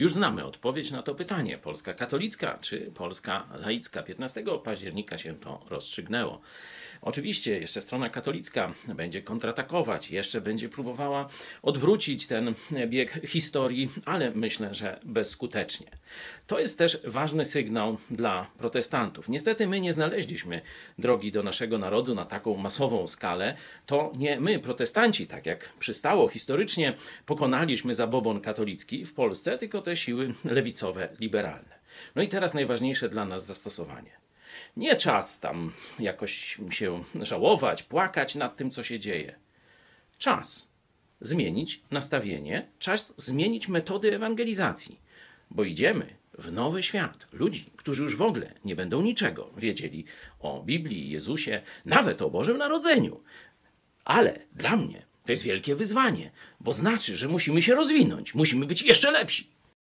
Już znamy odpowiedź na to pytanie. Polska katolicka czy Polska laicka? 15 października się to rozstrzygnęło. Oczywiście jeszcze strona katolicka będzie kontratakować, jeszcze będzie próbowała odwrócić ten bieg historii, ale myślę, że bezskutecznie. To jest też ważny sygnał dla protestantów. Niestety my nie znaleźliśmy drogi do naszego narodu na taką masową skalę. To nie my, protestanci, tak jak przystało historycznie, pokonaliśmy zabobon katolicki w Polsce, tylko te siły lewicowe, liberalne. No i teraz najważniejsze dla nas zastosowanie. Nie czas tam jakoś się żałować, płakać nad tym, co się dzieje. Czas zmienić nastawienie, czas zmienić metody ewangelizacji, bo idziemy w nowy świat ludzi, którzy już w ogóle nie będą niczego wiedzieli o Biblii, Jezusie, nawet o Bożym Narodzeniu. Ale dla mnie to jest wielkie wyzwanie, bo znaczy, że musimy się rozwinąć, musimy być jeszcze lepsi.